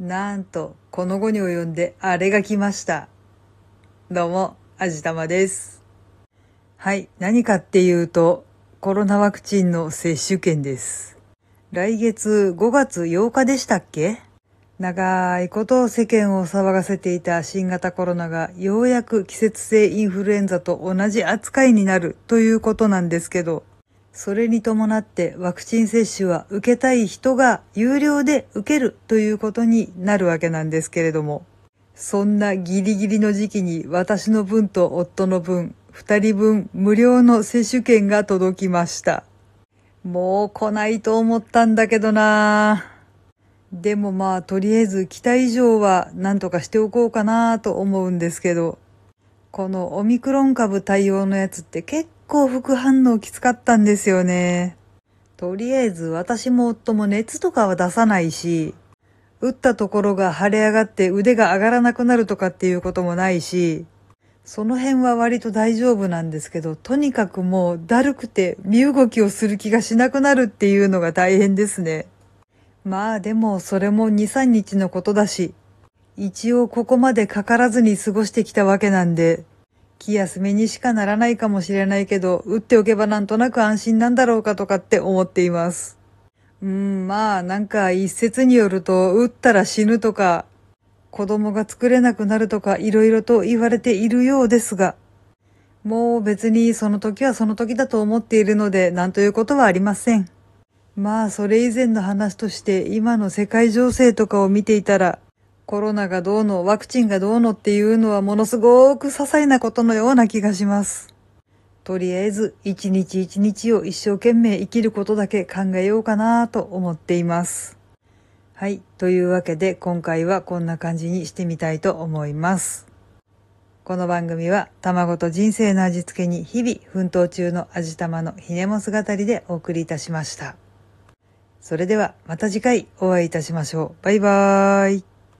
なんと、この後に及んであれが来ました。どうも、あじたまです。はい、何かっていうと、コロナワクチンの接種券です。来月5月8日でしたっけ？長いこと世間を騒がせていた新型コロナがようやく季節性インフルエンザと同じ扱いになるということなんですけど、それに伴ってワクチン接種は受けたい人が有料で受けるということになるわけなんですけれども、そんなギリギリの時期に私の分と夫の分、二人分無料の接種券が届きました。もう来ないと思ったんだけどなでもまあとりあえず期待以上は何とかしておこうかなと思うんですけど、このオミクロン株対応のやつって結構副反応きつかったんですよね。とりあえず私も夫も熱とかは出さないし、打ったところが腫れ上がって腕が上がらなくなるとかっていうこともないし、その辺は割と大丈夫なんですけど、とにかくもうだるくて身動きをする気がしなくなるっていうのが大変ですね。まあでもそれも2、3日のことだし、一応ここまでかからずに過ごしてきたわけなんで、気休めにしかならないかもしれないけど、打っておけばなんとなく安心なんだろうかとかって思っています。うん、まあなんか一説によると、打ったら死ぬとか、子供が作れなくなるとかいろいろと言われているようですが、もう別にその時はその時だと思っているので何ということはありません。まあそれ以前の話として今の世界情勢とかを見ていたら、コロナがどうの、ワクチンがどうのっていうのはものすごく些細なことのような気がします。とりあえず一日一日を一生懸命生きることだけ考えようかなと思っています。はい。というわけで今回はこんな感じにしてみたいと思います。この番組は卵と人生の味付けに日々奮闘中の味玉のひねも姿りでお送りいたしました。それではまた次回お会いいたしましょう。バイバーイ。